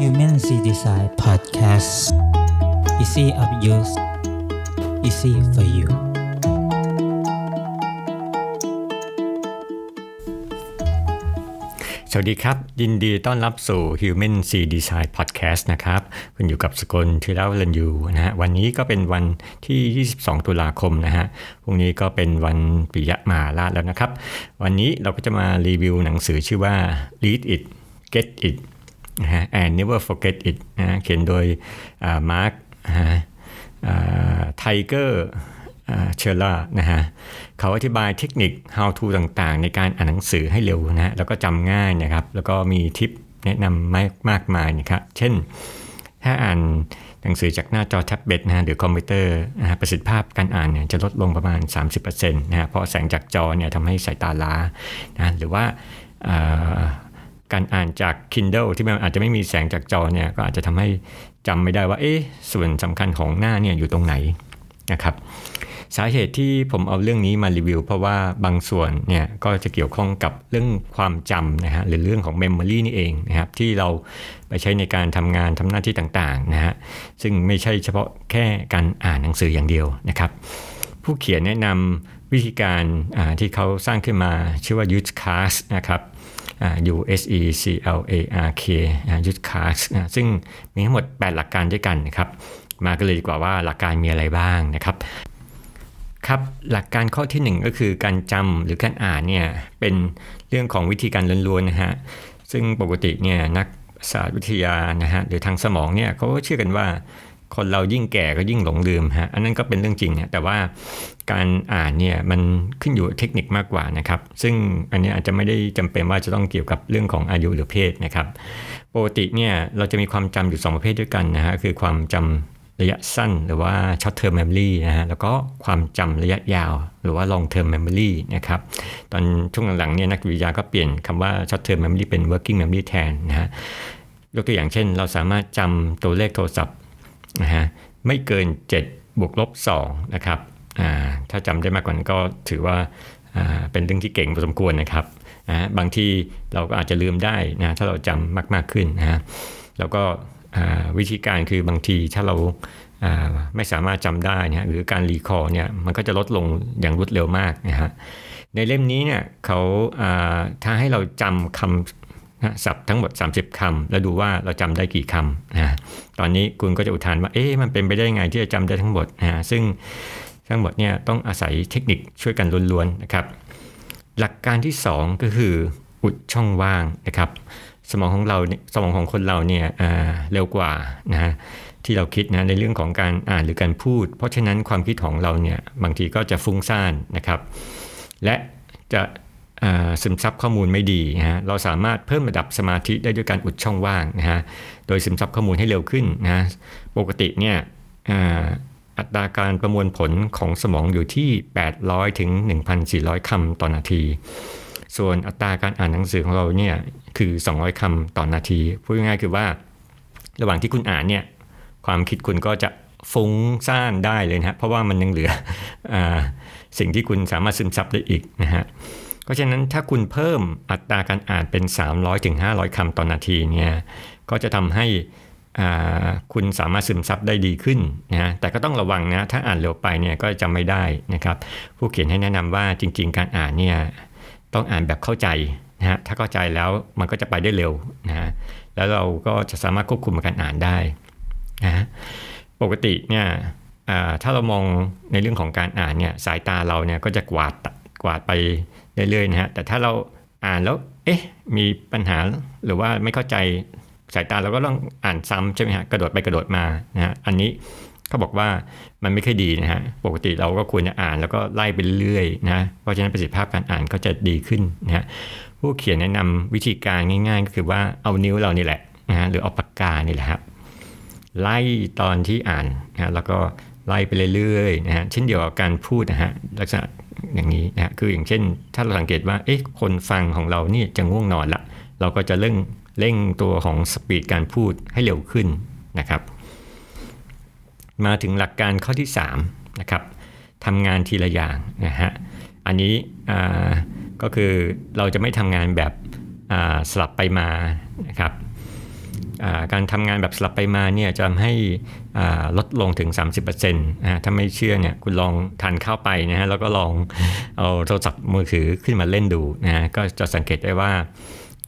Human C Design Podcast Easy of use Easy for you สวัสดีครับ ยินดีต้อนรับสู่ Human C Design Podcast นะครับ คุณอยู่กับสกลทีเล่าเรนยูนะฮะ วันนี้ก็เป็นวันที่ 22 ตุลาคมนะฮะ พรุ่งนี้ก็เป็นวันปิยะมาราชแล้วนะครับ วันนี้เราก็จะมารีวิวหนังสือชื่อว่า Read It Get It นะฮะ and Never Forget It นะเขียนโดยมาร์คไทเกอร์เชอร์ล่านะฮะเขาอธิบายเทคนิค how to ต่างๆ ในการอ่านหนังสือให้เร็วนะฮะแล้วก็จำง่ายนะครับ แล้วก็มีทิปแนะนำมากมากมายนะครับเช่น ถ้าอ่านหนังสือจากหน้าจอแท็บเล็ตนะฮะหรือคอมพิวเตอร์นะฮะประสิทธิภาพการอ่านเนี่ยจะลดลงประมาณ 30%นะฮะเพราะแสงจากจอเนี่ยทำให้สายตาล้านะหรือว่า การอ่านจาก Kindle ที่มันอาจจะไม่มีแสงจากจอเนี่ยก็อาจจะทำให้จำไม่ได้ว่าเอ๊ะส่วนสำคัญของหน้าเนี่ยอยู่ตรงไหนนะครับสาเหตุที่ผมเอาเรื่องนี้มารีวิว เพราะว่าบางส่วนเนี่ยก็จะเกี่ยวข้องกับเรื่องความจำนะฮะหรือเรื่องของเมมโมรีนี่เองนะครับที่เราไปใช้ในการทำงานทำหน้าที่ต่างๆนะฮะซึ่งไม่ใช่เฉพาะแค่การอ่านหนังสืออย่างเดียวนะครับ ผู้เขียนแนะนำวิธีการที่เขาสร้างขึ้นมาชื่อว่า Use Cast นะครับ U S E C L A R K Use Cast ซึ่งมีทั้งหมด 8 หลักการด้วยกันนะครับ มากันเลยดีกว่าว่าหลักการมีอะไรบ้างนะครับ ครับหลักการข้อที่ 1 ก็คือการจำหรือการอ่านเนี่ยเป็นเรื่องของวิธีการล้วนๆนะฮะซึ่งปกติเนี่ยนักศาสตร์วิทยานะฮะหรือทางสมองเนี่ยเขาเชื่อกันว่า คนเรายิ่งแก่ก็ยิ่งหลงลืมฮะอันนั้นก็เป็นเรื่องจริงนะแต่ว่าการอ่านเนี่ยมันขึ้นอยู่เทคนิคมากกว่านะครับ ซึ่งอันนี้อาจจะไม่ได้จำเป็นว่าจะต้องเกี่ยวกับเรื่องของอายุหรือเพศนะครับปกติเนี่ยเราจะมีความจำอยู่ 2 ประเภทด้วยกันนะฮะคือความจำระยะสั้นหรือว่า short term memory นะฮะแล้วก็ความจำระยะยาว หรือว่า long term memory นะครับตอนช่วงหลังๆเนี่ยนักวิทยาก็เปลี่ยนคำว่า short term memory เป็น working memory แทนนะฮะยกตัวอย่างเช่น เราสามารถจำตัวเลขโทรศัพท์ นะฮะไม่เกิน 7 บวกลบ2นะครับถ้าจำได้มากกว่านั้นก็ถือว่าเป็นเรื่องที่เก่งพอสมควรนะครับนะบางทีเราก็อาจจะลืมได้นะถ้าเราจำมาก ๆขึ้นนะแล้วก็วิธีการคือบางทีถ้าเราไม่สามารถจำได้นะหรือการรีคอร์เนี่ยมันก็จะลดลงอย่างรวดเร็วมากนะฮะในเล่มนี้เนี่ยเขาถ้าให้เราจำคำ ศัพท์ทั้งหมด 30คำแล้วดูว่าเราจำได้กี่คำนะตอนนี้คุณก็จะอุทานว่าเอ๊ะมันเป็นไปได้ไงที่จะจำได้ทั้งหมดนะซึ่งทั้งหมดเนี่ยต้องอาศัยเทคนิคช่วยกันล้วนๆนะครับ หลักการที่ 2 ก็คืออุดช่องว่างนะครับ สมองของเราสมองของคนเราเนี่ยเร็วกว่านะฮะที่เราคิดนะในเรื่องของการอ่านหรือการพูด เพราะฉะนั้นความคิดของเราเนี่ยบางทีก็จะฟุ้งซ่านนะครับ และจะ ซึมซับข้อมูลไม่ดีนะฮะเราสามารถเพิ่มระดับสมาธิได้ด้วยการอุดช่องว่างนะฮะโดยซึมซับข้อมูลให้เร็วขึ้นนะปกติเนี่ยอัตราการประมวลผลของสมองอยู่ที่ 800 ถึง 1,400 คำต่อนาที ส่วนอัตราการอ่านหนังสือของเราเนี่ยคือ 200 คำต่อนนาที พูดง่ายๆคือว่า ระหว่างที่คุณอ่านเนี่ยความคิดคุณก็จะฟุ้งซ่านได้เลยนะเพราะว่ามันยังเหลืออสิ่งที่คุณสามารถซึมซับได้อีกนะฮะ เพราะฉะนั้นถ้าคุณเพิ่มอัตราการอ่านเป็น 300-500ถึงคำต่อนนาทีเนี่ยก็จะทำให้คุณสามารถซึมซับได้ดีขึ้นนะแต่ก็ต้องระวังนะ ถ้าอ่านเร็วไปเนี่ยก็จำไม่ได้นะครับ ผู้เขียนให้แนะนำว่าจริง ๆ การอ่านเนี่ยต้องอ่านแบบเข้าใจนะฮะถ้าเข้าใจแล้วมันก็จะไปได้เร็วนะแล้วเราก็จะสามารถควบคุมการอ่านได้นะปกติเนี่ยถ้าเรามองในเรื่องของการอ่านเนี่ยสายตาเราเนี่ยก็จะกวาดกวาดไป เรื่อยๆนะฮะแต่ถ้าเราอ่านแล้วเอ๊ะมีปัญหาหรือว่าไม่เข้าใจสายตาเราก็ต้องอ่านซ้ำใช่ไหมฮะกระโดดไปกระโดดมานะฮะอันนี้เขาบอกว่ามันไม่ค่อยดีนะฮะปกติเราก็ควรจะอ่านแล้วก็ไล่ไปเรื่อยๆนะเพราะฉะนั้นประสิทธิภาพการอ่านก็จะดีขึ้นนะฮะผู้เขียนแนะนำวิธีการง่าย ๆ ก็คือว่าเอานิ้วเรานี่แหละนะฮะหรือเอาปากกานี่แหละครับไล่ตอนที่อ่านนะแล้วก็ไล่ไปเรื่อยๆนะฮะเช่นเดียวกับการพูดนะฮะลักษณะ อย่างนี้นะคืออย่างเช่น ถ้าเราสังเกตว่าเอ๊ะคนฟังของเรานี่จะง่วงนอนละ เราก็จะเร่งเร่งตัวของสปีดการพูดให้เร็วขึ้นนะครับ มาถึงหลักการข้อที่3นะครับทำงานทีละอย่างนะฮะอันนี้ก็คือเราจะไม่ทำงานแบบสลับไปมานะครับ การทำงานแบบสลับไปมาเนี่ยจะทำให้ลดลงถึง 30%นะถ้าไม่เชื่อเนี่ยคุณลองทานข้าวไปนะฮะแล้วก็ลองเอาโทรศัพท์มือถือขึ้นมาเล่นดูนะก็จะสังเกตได้ว่า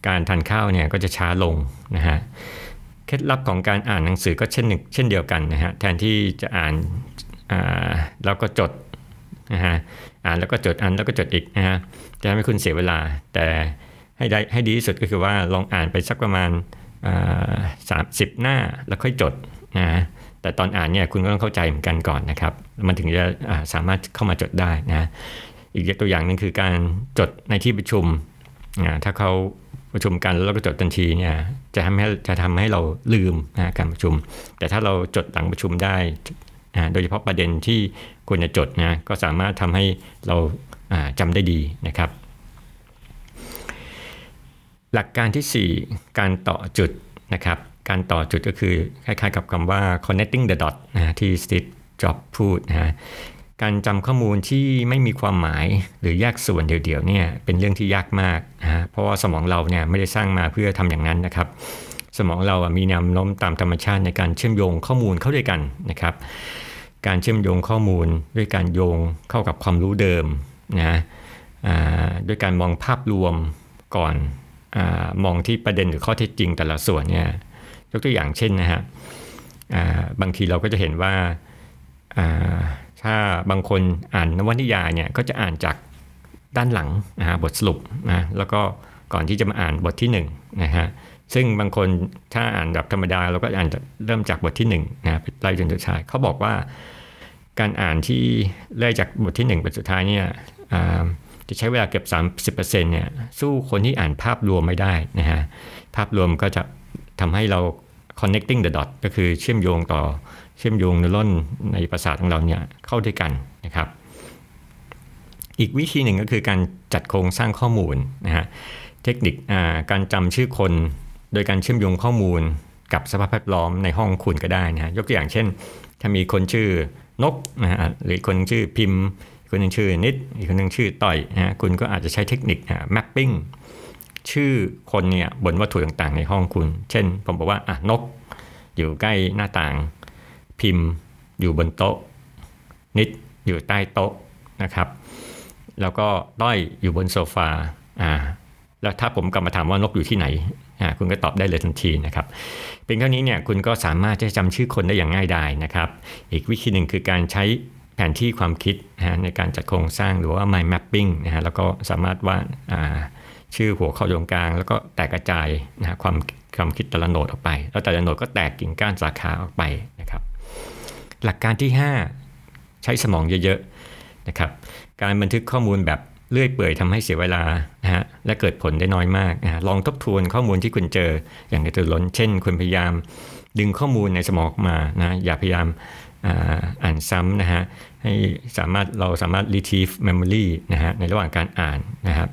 การทานข้าวเนี่ยก็จะช้าลงนะฮะเคล็ดลับของการอ่านหนังสือก็เช่นเช่นเดียวกันนะฮะแทนที่จะอ่านแล้วก็จดนะฮะอ่านแล้วก็จดอ่านแล้วก็จดอีกนะฮะจะทำให้คุณเสียเวลา แต่ให้ได้ให้ดีที่สุดก็คือว่าลองอ่านไปสักประมาณ สามสิบหน้าแล้วค่อยจดนะแต่ตอนอ่านเนี่ยคุณก็ต้องเข้าใจเหมือนกันก่อนนะครับ มันถึงจะสามารถเข้ามาจดได้นะอีกตัวอย่างหนึ่งคือการจดในที่ประชุมนะถ้าเขาประชุมกันแล้วก็จดทันทีเนี่ยจะทำให้จะทำให้เราลืมนะการประชุม แต่ถ้าเราจดหลังประชุมได้นะโดยเฉพาะประเด็นที่ควรจะจดนะก็สามารถทำให้เราจำได้ดีนะครับ หลักการที่ 4 การต่อจุดนะครับการต่อจุดก็คือคล้ายๆกับคำว่า connecting the dot นะที่สตีฟจ็อบพูดนะการจำข้อมูลที่ไม่มีความหมายหรือแยกส่วนเดี่ยวๆเนี่ยเป็นเรื่องที่ยากมากนะเพราะว่าสมองเราเนี่ยไม่ได้สร้างมาเพื่อทำอย่างนั้นนะครับ สมองเรามีแนวโน้มตามธรรมชาติในการเชื่อมโยงข้อมูลเข้าด้วยกันนะครับ การเชื่อมโยงข้อมูลด้วยการโยงเข้ากับความรู้เดิมนะด้วยการมองภาพรวมก่อน มองที่ประเด็นหรือข้อเท็จจริงแต่ละส่วนเนี่ยยกตัวอย่างเช่นนะฮะบางทีเราก็จะเห็นว่าถ้าบางคนอ่านนวนิยายเนี่ยก็จะอ่านจากด้านหลังนะฮะบทสรุปนะแล้วก็ก่อนที่จะมาอ่านบทที่1นนะฮะซึ่งบางคนถ้าอ่านแบบธรรมดาเราก็อ่านเริ่มจากบทที่1นะไล่จนสุดท้ายเขาบอกว่า การอ่านที่เริ่มจากบทที่1เป็นสุดท้ายเนี่ย จะใช้เวลาเก็บ30%เนี่ยสู้คนที่อ่านภาพรวมไม่ได้นะฮะภาพรวมก็จะทำให้เรา connecting the dot ก็คือเชื่อมโยงต่อเชื่อมโยงนอรอนในประสาทของเราเนี่ยเข้าด้วยกันนะครับ อีกวิธีหนึ่งก็คือการจัดโครงสร้างข้อมูลนะฮะเทคนิคการจำชื่อคน โดยการเชื่อมโยงข้อมูลกับสภาพแวดล้อมในห้องคุณก็ได้นะยกตัวอย่างเช่น ถ้ามีคนชื่อนกนะฮะหรือคนชื่อพิมพ์ คนหนึ่งชื่อนิด อีกคนหนึ่งชื่อต่อยนะคุณก็อาจจะใช้เทคนิค mapping ชื่อคนเนี่ยบนวัตถุต่างๆ ในห้องคุณ เช่น ผมบอกว่าอะนก อยู่ใกล้หน้าต่าง พิมพ์ อยู่บนโต๊ะ นิดอยู่ใต้โต๊ะนะครับ แล้วก็ต้อยอยู่บนโซฟาอ่าแล้วถ้าผมกลับมาถามว่านกอยู่ที่ไหนอ่าคุณก็ตอบได้เลยทันทีนะครับเป็นเท่านี้เนี่ยคุณก็สามารถจะจำชื่อคนได้อย่างง่ายดายนะครับ อีกวิธีหนึ่งคือการใช้ แผนที่ความคิดนะในการจัดโครงสร้างหรือว่า mind mapping นะฮะแล้วก็สามารถวาดชื่อหัวข้อตรงกลาง แล้วก็แตกกระจายนะความความคิดแต่ละโนดออกไป แล้วแต่ละโนดก็แตกกิ่งก้านสาขาออกไปนะครับ หลักการที่ 5 ใช้สมองเยอะๆนะครับ การบันทึกข้อมูลแบบเลื่อยเปื่อยทำให้เสียเวลานะฮะและเกิดผลได้น้อยมากนะลองทบทวนข้อมูลที่คุณเจออย่างในตัวล้น เช่น คุณพยายามดึงข้อมูลในสมองมานะอย่าพยายาม อ่านซ้ำนะฮะให้สามารถเราสามารถ retrieve memory นะฮะในระหว่างการอ่านนะครับ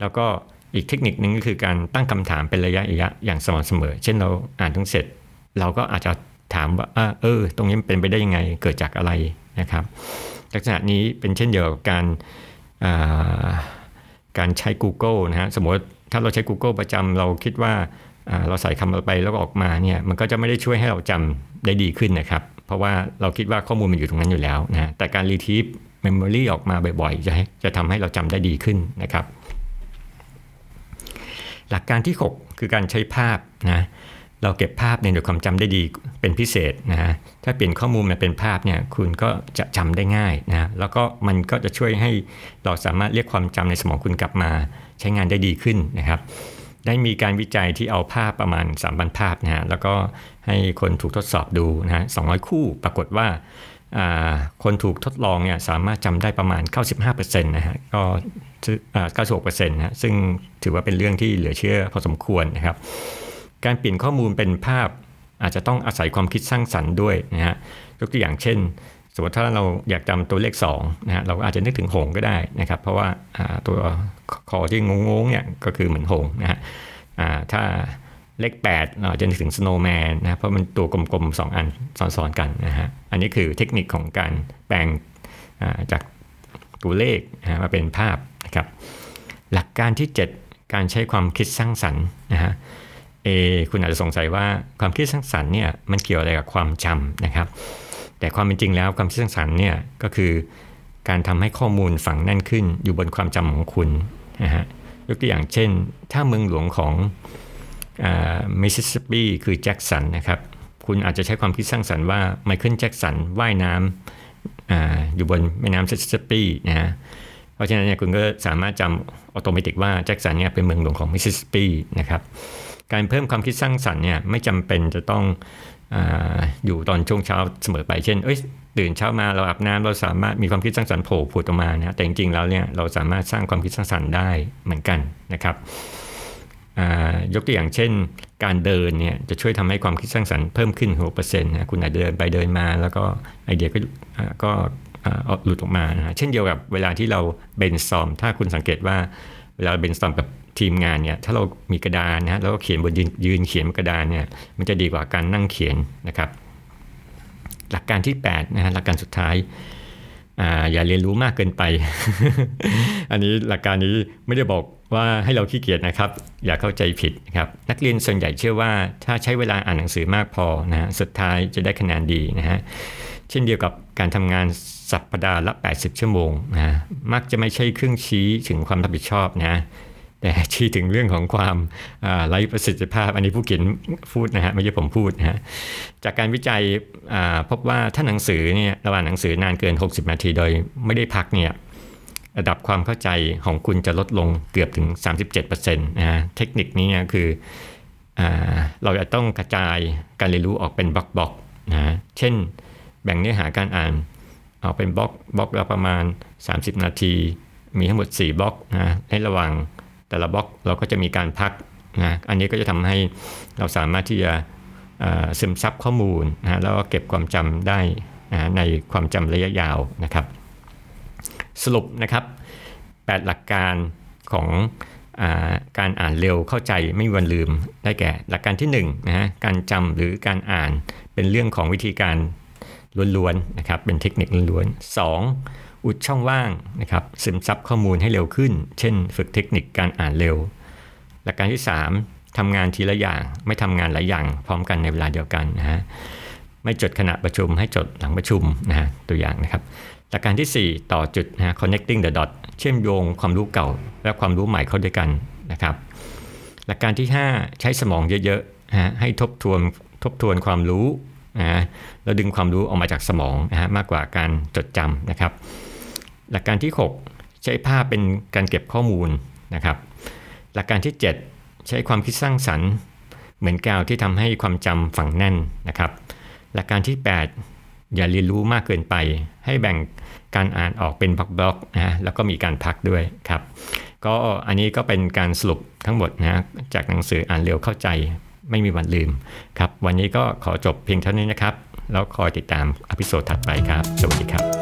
แล้วก็อีกเทคนิคนึงก็คือการตั้งคำถามเป็นระยะระยะอย่างสม่ำเสมอ เช่นเราอ่านทั้งเสร็จ เราก็อาจจะถามว่าเออ ตรงนี้เป็นไปได้ยังไงเกิดจากอะไรนะครับ ลักษณะนี้เป็นเช่นเดียวกับการการใช้ Google นะฮะสมมติถ้าเราใช้ Google ประจำเราคิดว่าเราใส่คำไปแล้วออกมาเนี่ยมันก็จะไม่ได้ช่วยให้เราจำได้ดีขึ้นนะครับ เพราะว่าเราคิดว่าข้อมูลมันอยู่ตรงนั้นอยู่แล้วนะแต่การรีทีฟเมมโมรีออกมาบ่อยๆ จะจะทำให้เราจำได้ดีขึ้นนะครับ หลักการที่ 6 คือการใช้ภาพนะเราเก็บภาพในหน่วยความจำได้ดีเป็นพิเศษนะฮะ ถ้าเปลี่ยนข้อมูลมาเป็นภาพเนี่ยคุณก็จะจำได้ง่ายนะ แล้วก็มันก็จะช่วยให้เราสามารถเรียกความจำในสมองคุณกลับมาใช้งานได้ดีขึ้นนะครับ ได้มีการวิจัยที่เอาภาพประมาณ3บันภาพนะฮะแล้วก็ให้คนถูกทดสอบดูนะฮะ200 คู่ปรากฏว่าคนถูกทดลองเนี่ยสามารถจำได้ประมาณ 95%นะฮะก็96%นะซึ่งถือว่าเป็นเรื่องที่เหลือเชื่อพอสมควรนะครับ การเปลี่ยนข้อมูลเป็นภาพอาจจะต้องอาศัยความคิดสร้างสรรค์ด้วยนะฮะยกตัวอย่างเช่นสมมติถ้าเราอยากจำตัวเลข2นะฮะเราก็อาจจะนึกถึงหงก็ได้นะครับ เพราะว่าตัว คอที่งงๆเนี่ยก็คือเหมือนหงนะฮะถ้าเลข8เราจะนึกถึงสโนว์แมนนะเพราะมันตัวกลมๆ 2 อันซ้อนๆกันนะฮะอันนี้คือเทคนิคของการแปลงจากตัวเลขมาเป็นภาพนะครับหลักการที่ 7 การใช้ความคิดสร้างสรรค์นะฮะเอคุณอาจจะสงสัยว่าความคิดสร้างสรรค์เนี่ยมันเกี่ยวอะไรกับความจำนะครับ แต่ความเป็นจริงแล้วความคิดสร้างสรรค์เนี่ยก็คือ การทำให้ข้อมูลฝังแน่นขึ้นอยู่บนความจำของคุณนะฮะยกตัวอย่างเช่น ถ้าเมืองหลวงของมิสซิสซิปปีคือแจ็คสันนะครับ คุณอาจจะใช้ความคิดสร้างสรรค์ว่าไมเคิลแจ็คสันว่ายน้ำอยู่บนแม่น้ำมิสซิสซิปปีนะฮะเพราะฉะนั้นเนี่ยคุณก็สามารถจำอัตโนมัติว่าแจ็คสันเนี่ยเป็นเมืองหลวงของมิสซิสซิปปีนะครับการเพิ่มความคิดสร้างสรรค์เนี่ยไม่จำเป็นจะต้องอยู่ตอนช่วงเช้าเสมอไปเช่นเอ้ย ตื่นเช้ามาเราอาบน้ำเราสามารถมีความคิดสร้างสรรค์โผล่ผุดออกมานะแต่จริงๆแล้วเนี่ยเราสามารถสร้างความคิดสร้างสรรค์ได้เหมือนกันนะครับยกตัวอย่างเช่น การเดินเนี่ยจะช่วยทำให้ความคิดสร้างสรรค์เพิ่มขึ้น6%นะคุณอาจเดินไปเดินมา แล้วก็ไอเดียก็ก็หลุดออกมานะเช่นเดียวกับเวลาที่เราเบนซอม ถ้าคุณสังเกตว่าเวลาเบนซอมกับทีมงานเนี่ยถ้าเรามีกระดานนะแล้วก็เขียนบนยืนเขียนบนกระดานเนี่ยมันจะดีกว่าการนั่งเขียนนะครับ หลักการที่8นะฮะหลักการสุดท้ายออย่าเรียนรู้มากเกินไป อันนี้หลักการนี้ไม่ได้บอกว่าให้เราขี้เกียจนะครับ อย่าเข้าใจผิดนะครับ นักเรียนส่วนใหญ่เชื่อว่าถ้าใช้เวลาอ่านหนังสือมากพอนะฮะสุดท้ายจะได้คะแนนดีนะฮะเช่นเดียวกับการทำงานสัปดาห์ละ 80 ชั่วโมงนะมักจะไม่ใช่เครื่องชี้ถึงความรับผิดชอบนะ แต่ชี้ถึงเรื่องของความไร้ประสิทธิภาพ อันนี้ผู้เขียนพูดนะฮะไม่ใช่ผมพูดนะฮะจากการวิจัยพบว่าถ้าหนังสือเนี่ยระหว่างหนังสือนานเกิน 60 นาทีโดยไม่ได้พักเนี่ยระดับความเข้าใจของคุณจะลดลงเกือบถึง 37%นะฮะเทคนิคนี้นะคืออเราจะต้องกระจายการเรียนรู้ออกเป็นบล็อกๆนะเช่นแบ่งเนื้อหาการอ่านเอาเป็นบล็อกบล็อกละประมาณ 30 นาที มีทั้งหมด 4บล็อกนะในระหว่าง แต่ละบล็อกเราก็จะมีการพักนะอันนี้ก็จะทำให้เราสามารถที่จะซึมซับข้อมูลนะแล้วก็เก็บความจำได้นะในความจำระยะยาวนะครับ สรุปนะครับ 8 หลักการของอการอ่านเร็วเข้าใจไม่วันลืมได้แก่ หลักการที่1นนะฮะการจำหรือการอ่านเป็นเรื่องของวิธีการ ล้วนๆนะครับเป็นเทคนิคล้วนๆ 2. อุดช่องว่างนะครับซึมซับข้อมูลให้เร็วขึ้น เช่น ฝึกเทคนิคการอ่านเร็วหลักการที่ 3. ทำงานทีละอย่างไม่ทำงานหลายอย่างพร้อมกันในเวลาเดียวกันนะฮะไม่จดขณะประชุมให้จดหลังประชุมนะฮะตัวอย่างนะครับหลักการที่ 4 ต่อจุดนะ connecting the dot เชื่อมโยงความรู้เก่าและความรู้ใหม่เข้าด้วยกันนะครับหลักการที่ 5 ใช้สมองเยอะๆนะให้ทบทวนทบทวนความรู้ นะแล้วดึงความรู้ออกมาจากสมองนะฮะมากกว่าการจดจำนะครับ หลักการที่ 6 ใช้ภาพเป็นการเก็บข้อมูลนะครับ หลักการที่ 7 ใช้ความคิดสร้างสรรค์ เหมือนกาวที่ทำให้ความจำฝังแน่นนะครับ หลักการที่ 8 อย่าเรียนรู้มากเกินไป ให้แบ่งการอ่านออกเป็นบล็อกๆนะแล้วก็มีการพักด้วยครับก็อันนี้ก็เป็นการสรุปทั้งหมดนะจากหนังสืออ่านเร็วเข้าใจ ไม่มีวันลืมครับ วันนี้ก็ขอจบเพียงเท่านี้นะครับ แล้วคอยติดตามอพิโซดถัดไปครับ สวัสดีครับ